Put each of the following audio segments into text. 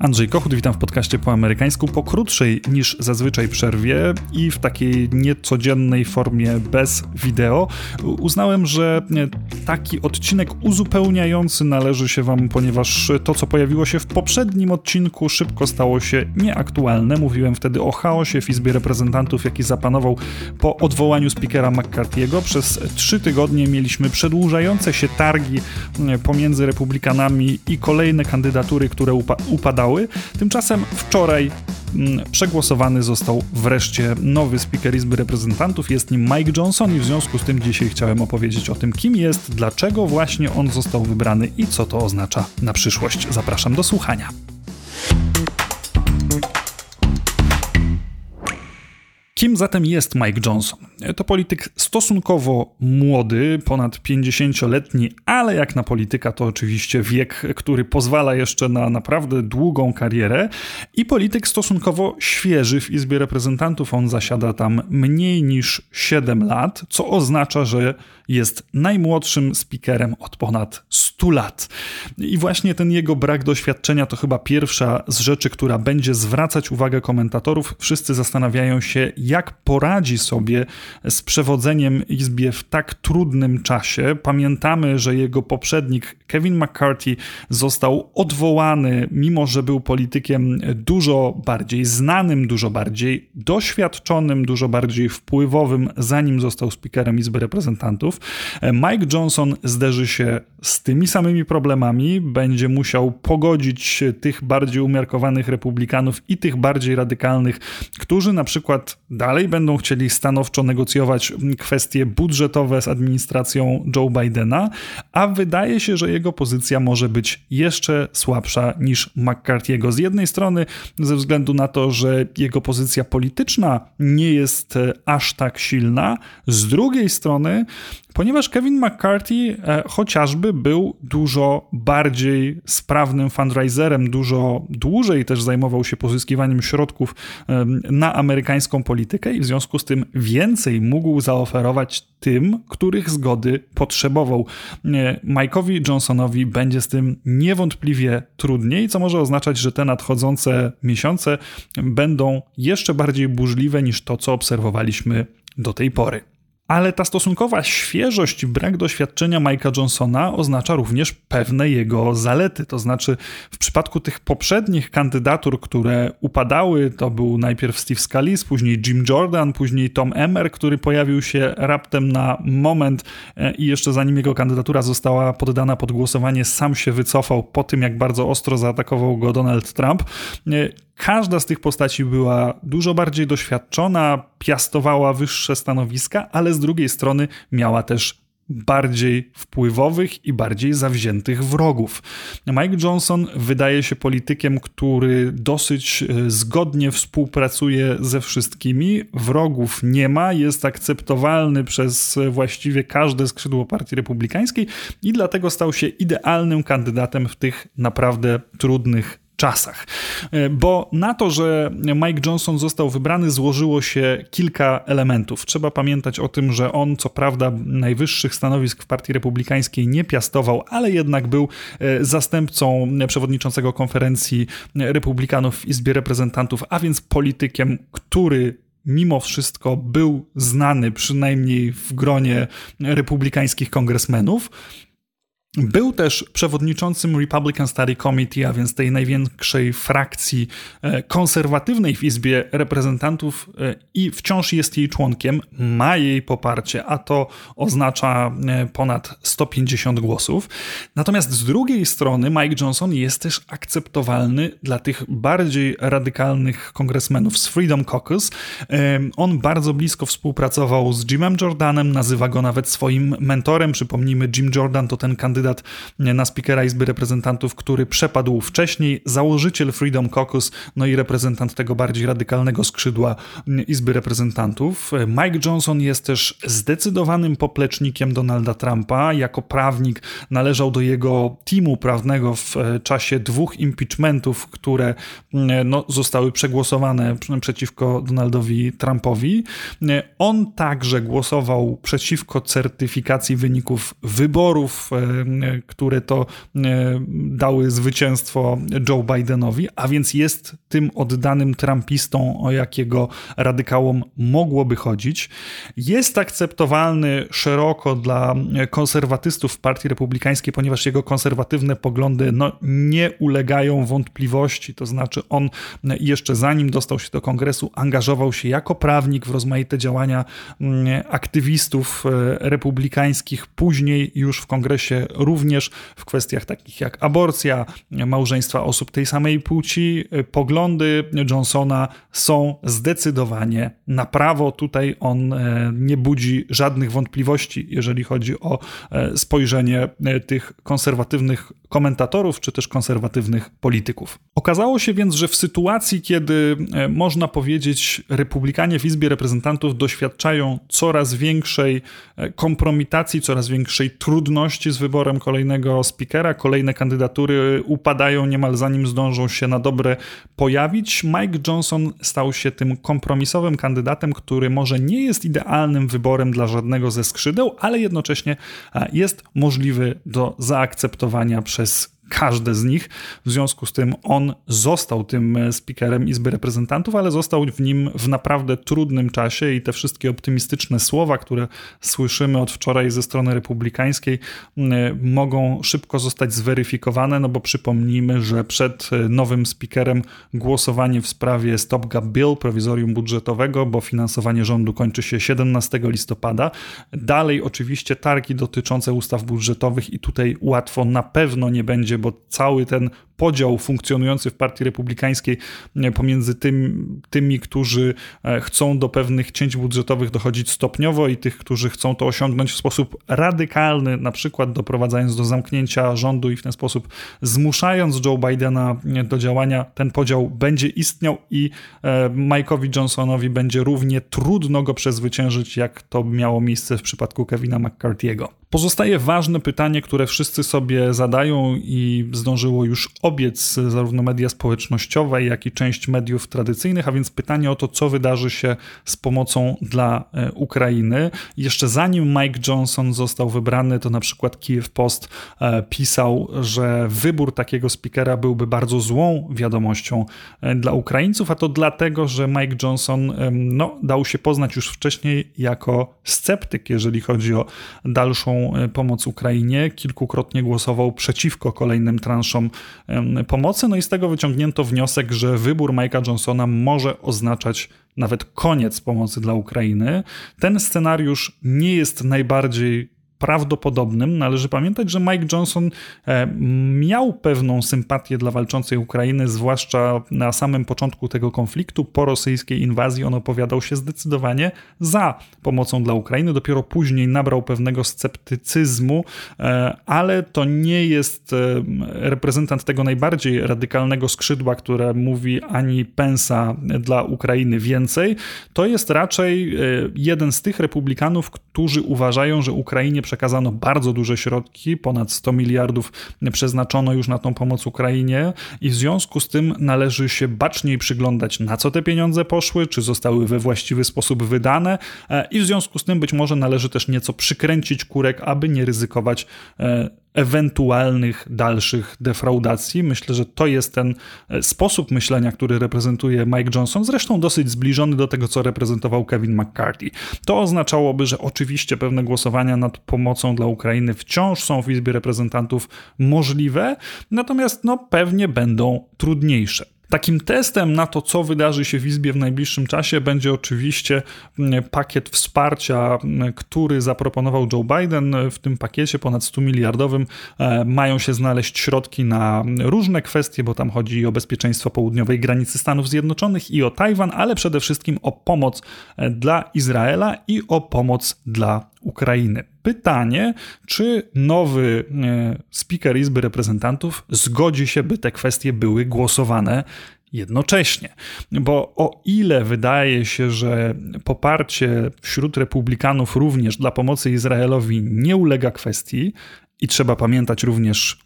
Andrzej Kochut, witam w podcaście po amerykańsku po krótszej niż zazwyczaj przerwie i w takiej niecodziennej formie bez wideo. Uznałem, że taki odcinek uzupełniający należy się Wam, ponieważ to, co pojawiło się w poprzednim odcinku, szybko stało się nieaktualne. Mówiłem wtedy o chaosie w Izbie Reprezentantów, jaki zapanował po odwołaniu speakera McCarthy'ego. Przez trzy tygodnie mieliśmy przedłużające się targi pomiędzy republikanami i kolejne kandydatury, które upa Tymczasem wczoraj mm, przegłosowany został wreszcie nowy speaker Izby Reprezentantów. Jest nim Mike Johnson i w związku z tym dzisiaj chciałem opowiedzieć o tym, kim jest, dlaczego właśnie on został wybrany i co to oznacza na przyszłość. Zapraszam do słuchania. Kim zatem jest Mike Johnson? To polityk stosunkowo młody, ponad 50-letni, ale jak na polityka to oczywiście wiek, który pozwala jeszcze na naprawdę długą karierę i polityk stosunkowo świeży w Izbie Reprezentantów. On zasiada tam mniej niż 7 lat, co oznacza, że jest najmłodszym speakerem od ponad 100 lat. I właśnie ten jego brak doświadczenia to chyba pierwsza z rzeczy, która będzie zwracać uwagę komentatorów. Wszyscy zastanawiają się, jak poradzi sobie z przewodzeniem Izbie w tak trudnym czasie. Pamiętamy, że jego poprzednik Kevin McCarthy został odwołany, mimo że był politykiem dużo bardziej znanym, dużo bardziej doświadczonym, dużo bardziej wpływowym, zanim został speakerem Izby Reprezentantów. Mike Johnson zderzy się z tymi samymi problemami, będzie musiał pogodzić tych bardziej umiarkowanych republikanów i tych bardziej radykalnych, którzy na przykład dalej będą chcieli stanowczo negocjować kwestie budżetowe z administracją Joe Bidena, a wydaje się, że jego pozycja może być jeszcze słabsza niż McCarthy'ego. Z jednej strony, ze względu na to, że jego pozycja polityczna nie jest e, aż tak silna, z drugiej strony, ponieważ Kevin McCarthy e, chociażby był dużo bardziej sprawnym fundraiserem, dużo dłużej też zajmował się pozyskiwaniem środków na amerykańską politykę i w związku z tym więcej mógł zaoferować tym, których zgody potrzebował. Mike'owi Johnsonowi będzie z tym niewątpliwie trudniej, co może oznaczać, że te nadchodzące miesiące będą jeszcze bardziej burzliwe niż to, co obserwowaliśmy do tej pory. Ale ta stosunkowa świeżość i brak doświadczenia Mike'a Johnsona oznacza również pewne jego zalety. To znaczy, w przypadku tych poprzednich kandydatur, które upadały, to był najpierw Steve Scalise, później Jim Jordan, później Tom Emmer, który pojawił się raptem na moment e, i jeszcze zanim jego kandydatura została poddana pod głosowanie, sam się wycofał po tym, jak bardzo ostro zaatakował go Donald Trump. E, Każda z tych postaci była dużo bardziej doświadczona, piastowała wyższe stanowiska, ale z drugiej strony miała też bardziej wpływowych i bardziej zawziętych wrogów. Mike Johnson wydaje się politykiem, który dosyć e, zgodnie współpracuje ze wszystkimi, wrogów nie ma, jest akceptowalny przez właściwie każde skrzydło Partii Republikańskiej i dlatego stał się idealnym kandydatem w tych naprawdę trudnych czasach. E, bo na to, że Mike Johnson został wybrany, złożyło się kilka elementów. Trzeba pamiętać o tym, że on, co prawda, najwyższych stanowisk w Partii Republikańskiej nie piastował, ale jednak był e, zastępcą przewodniczącego konferencji Republikanów w Izbie Reprezentantów, a więc politykiem, który mimo wszystko był znany przynajmniej w gronie republikańskich kongresmenów. Był też przewodniczącym Republican Study Committee, a więc tej największej frakcji e, konserwatywnej w Izbie Reprezentantów e, i wciąż jest jej członkiem, ma jej poparcie, a to oznacza e, ponad 150 głosów. Natomiast z drugiej strony Mike Johnson jest też akceptowalny dla tych bardziej radykalnych kongresmenów z Freedom Caucus. On bardzo blisko współpracował z Jimem Jordanem, nazywa go nawet swoim mentorem. Przypomnijmy, Jim Jordan to ten kandydat, kandydat na speakera Izby Reprezentantów, który przepadł wcześniej, założyciel Freedom Caucus, no i reprezentant tego bardziej radykalnego skrzydła Izby Reprezentantów. Mike Johnson jest też zdecydowanym poplecznikiem Donalda Trumpa. Jako prawnik należał do jego teamu prawnego w czasie dwóch impeachmentów, które no, zostały przegłosowane przeciwko Donaldowi Trumpowi. On także głosował przeciwko certyfikacji wyników wyborów które to dały zwycięstwo Joe Bidenowi, a więc jest tym oddanym trumpistą, o jakiego radykałom mogłoby chodzić. Jest akceptowalny szeroko dla konserwatystów w Partii Republikańskiej, ponieważ jego konserwatywne poglądy no, nie ulegają wątpliwości. To znaczy, on jeszcze zanim dostał się do kongresu, angażował się jako prawnik w rozmaite działania mm, aktywistów e, republikańskich. Później już w kongresie również w kwestiach takich jak aborcja, małżeństwa osób tej samej płci. E, poglądy Johnsona są zdecydowanie na prawo. Tutaj on e, nie budzi żadnych wątpliwości, jeżeli chodzi o spojrzenie tych konserwatywnych komentatorów czy też konserwatywnych polityków. Okazało się więc, że w sytuacji, kiedy e, można powiedzieć, republikanie w Izbie Reprezentantów doświadczają coraz większej e, kompromitacji, coraz większej trudności z wyborem kolejnego speakera, kolejne kandydatury upadają niemal zanim zdążą się na dobre pojawić, Mike Johnson stał się tym kompromisowym kandydatem, który może nie jest idealnym wyborem dla żadnego ze skrzydeł, ale jednocześnie jest możliwy do zaakceptowania przez każde z nich. W związku z tym on został tym e, speakerem Izby Reprezentantów, ale został w nim w naprawdę trudnym czasie i te wszystkie optymistyczne słowa, które słyszymy od wczoraj ze strony republikańskiej, e, mogą szybko zostać zweryfikowane, no bo przypomnijmy, że przed e, nowym speakerem głosowanie w sprawie Stop Gap Bill, prowizorium budżetowego, bo finansowanie rządu kończy się 17 listopada. Dalej oczywiście targi dotyczące ustaw budżetowych i tutaj łatwo na pewno nie będzie bo cały ten podział funkcjonujący w Partii Republikańskiej e, pomiędzy tym, tymi, którzy e, chcą do pewnych cięć budżetowych dochodzić stopniowo i tych, którzy chcą to osiągnąć w sposób radykalny, na przykład doprowadzając do zamknięcia rządu i w ten sposób zmuszając Joe Bidena e, do działania, ten podział będzie istniał i Mike'owi Johnsonowi będzie równie trudno go przezwyciężyć, jak to miało miejsce w przypadku Kevina McCarthy'ego. Pozostaje ważne pytanie, które wszyscy sobie zadają i zdążyło już obiec zarówno media społecznościowe, jak i część mediów tradycyjnych, a więc pytanie o to, co wydarzy się z pomocą dla e, Ukrainy. Jeszcze zanim Mike Johnson został wybrany, to na przykład Kiev Post e, pisał, że wybór takiego speakera byłby bardzo złą wiadomością e, dla Ukraińców, a to dlatego, że Mike Johnson no, dał się poznać już wcześniej jako sceptyk, jeżeli chodzi o dalszą pomoc Ukrainie. Kilkukrotnie głosował przeciwko kolejnym transzom pomocy. No i z tego wyciągnięto wniosek, że wybór Mike'a Johnsona może oznaczać nawet koniec pomocy dla Ukrainy. Ten scenariusz nie jest najbardziej prawdopodobnym. Należy pamiętać, że Mike Johnson e, miał pewną sympatię dla walczącej Ukrainy, zwłaszcza na samym początku tego konfliktu. Po rosyjskiej inwazji on opowiadał się zdecydowanie za pomocą dla Ukrainy. Dopiero później nabrał pewnego sceptycyzmu, e, ale to nie jest e, reprezentant tego najbardziej radykalnego skrzydła, które mówi ani pensa dla Ukrainy więcej. To jest raczej jeden z tych republikanów, którzy uważają, że Ukrainie przekazano bardzo duże środki, ponad 100 miliardów przeznaczono już na tą pomoc Ukrainie i w związku z tym należy się baczniej przyglądać, na co te pieniądze poszły, czy zostały we właściwy sposób wydane e, i w związku z tym być może należy też nieco przykręcić kurek, aby nie ryzykować e, ewentualnych dalszych defraudacji. Myślę, że to jest ten e, sposób myślenia, który reprezentuje Mike Johnson, zresztą dosyć zbliżony do tego, co reprezentował Kevin McCarthy. To oznaczałoby, że oczywiście pewne głosowania nad pomocą dla Ukrainy wciąż są w Izbie Reprezentantów możliwe, natomiast no, pewnie będą trudniejsze. Takim testem na to, co wydarzy się w Izbie w najbliższym czasie, będzie oczywiście mm, pakiet wsparcia, mm, który zaproponował Joe Biden. W tym pakiecie ponad 100 miliardowym e, mają się znaleźć środki na różne kwestie, bo tam chodzi o bezpieczeństwo południowej granicy Stanów Zjednoczonych i o Tajwan, ale przede wszystkim o pomoc e, dla Izraela i o pomoc dla Ukrainy. Pytanie, czy nowy e, speaker Izby Reprezentantów zgodzi się, by te kwestie były głosowane jednocześnie. Bo o ile wydaje się, że poparcie wśród republikanów również dla pomocy Izraelowi nie ulega kwestii, i trzeba pamiętać również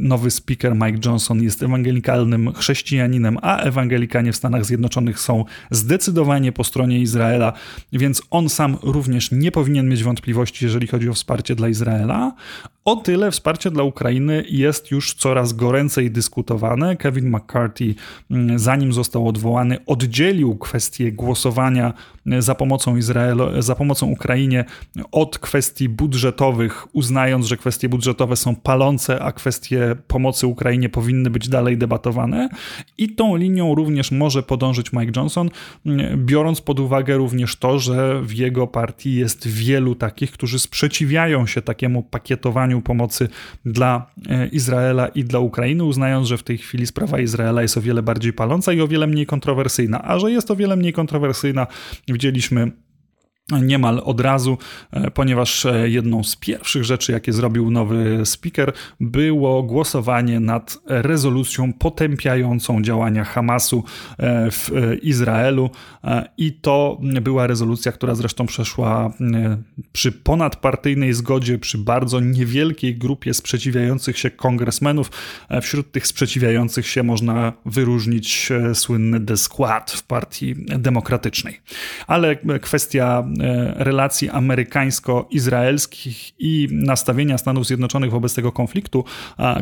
nowy speaker Mike Johnson jest ewangelikalnym chrześcijaninem, a ewangelikanie w Stanach Zjednoczonych są zdecydowanie po stronie Izraela, więc on sam również nie powinien mieć wątpliwości, jeżeli chodzi o wsparcie dla Izraela. O tyle wsparcie dla Ukrainy jest już coraz goręcej dyskutowane. Kevin McCarthy, mm, zanim został odwołany, oddzielił kwestię głosowania za pomocą Izraelu, za pomocą Ukrainie od kwestii budżetowych, uznając, że kwestie budżetowe są palące, a kwestie pomocy Ukrainie powinny być dalej debatowane. I tą linią również może podążyć Mike Johnson, biorąc pod uwagę również to, że w jego partii jest wielu takich, którzy sprzeciwiają się takiemu pakietowaniu pomocy dla e, Izraela i dla Ukrainy, uznając, że w tej chwili sprawa Izraela jest o wiele bardziej paląca i o wiele mniej kontrowersyjna. A że jest o wiele mniej kontrowersyjna, widzieliśmy niemal od razu, e, ponieważ e, jedną z pierwszych rzeczy, jakie zrobił nowy speaker, było głosowanie nad rezolucją potępiającą działania Hamasu e, w Izraelu. I to była rezolucja, która zresztą przeszła przy ponadpartyjnej zgodzie, przy bardzo niewielkiej grupie sprzeciwiających się kongresmenów. Wśród tych sprzeciwiających się można wyróżnić słynny The Squad w Partii Demokratycznej. Ale kwestia relacji amerykańsko-izraelskich i nastawienia Stanów Zjednoczonych wobec tego konfliktu,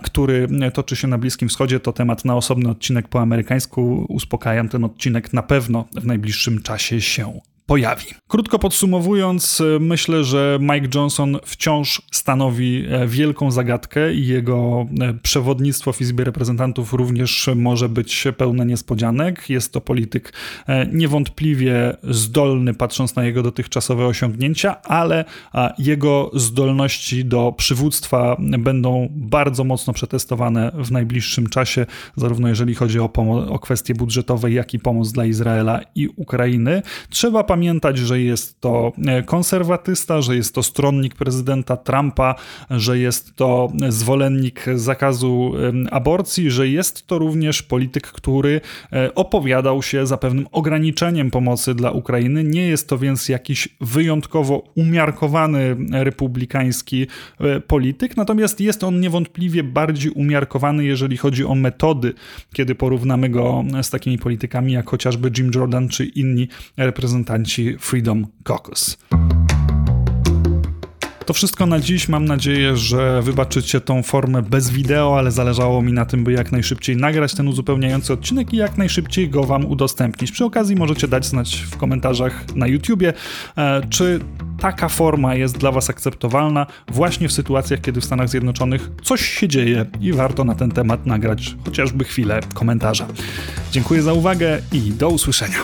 który toczy się na Bliskim Wschodzie, to temat na osobny odcinek po amerykańsku. Uspokajam, ten odcinek na pewno w najbliższym czasie się pojawi. Krótko podsumowując, myślę, że Mike Johnson wciąż stanowi e, wielką zagadkę i jego e, przewodnictwo w Izbie Reprezentantów również może być pełne niespodzianek. Jest to polityk e, niewątpliwie zdolny, patrząc na jego dotychczasowe osiągnięcia, ale jego zdolności do przywództwa będą bardzo mocno przetestowane w najbliższym czasie, zarówno jeżeli chodzi o, o kwestie budżetowe, jak i pomoc dla Izraela i Ukrainy. Trzeba pamiętać, pamiętać, że jest to e, konserwatysta, że jest to stronnik prezydenta Trumpa, że jest to zwolennik zakazu aborcji, że jest to również polityk, który e, opowiadał się za pewnym ograniczeniem pomocy dla Ukrainy. Nie jest to więc jakiś wyjątkowo umiarkowany republikański e, polityk, natomiast jest on niewątpliwie bardziej umiarkowany, jeżeli chodzi o metody, kiedy porównamy go z takimi politykami jak chociażby Jim Jordan czy inni reprezentanci Freedom Caucus. To wszystko na dziś. Mam nadzieję, że wybaczycie tą formę bez wideo, ale zależało mi na tym, by jak najszybciej nagrać ten uzupełniający odcinek i jak najszybciej go Wam udostępnić. Przy okazji możecie dać znać w komentarzach na YouTubie, e, czy taka forma jest dla Was akceptowalna właśnie w sytuacjach, kiedy w Stanach Zjednoczonych coś się dzieje i warto na ten temat nagrać chociażby chwilę komentarza. Dziękuję za uwagę i do usłyszenia.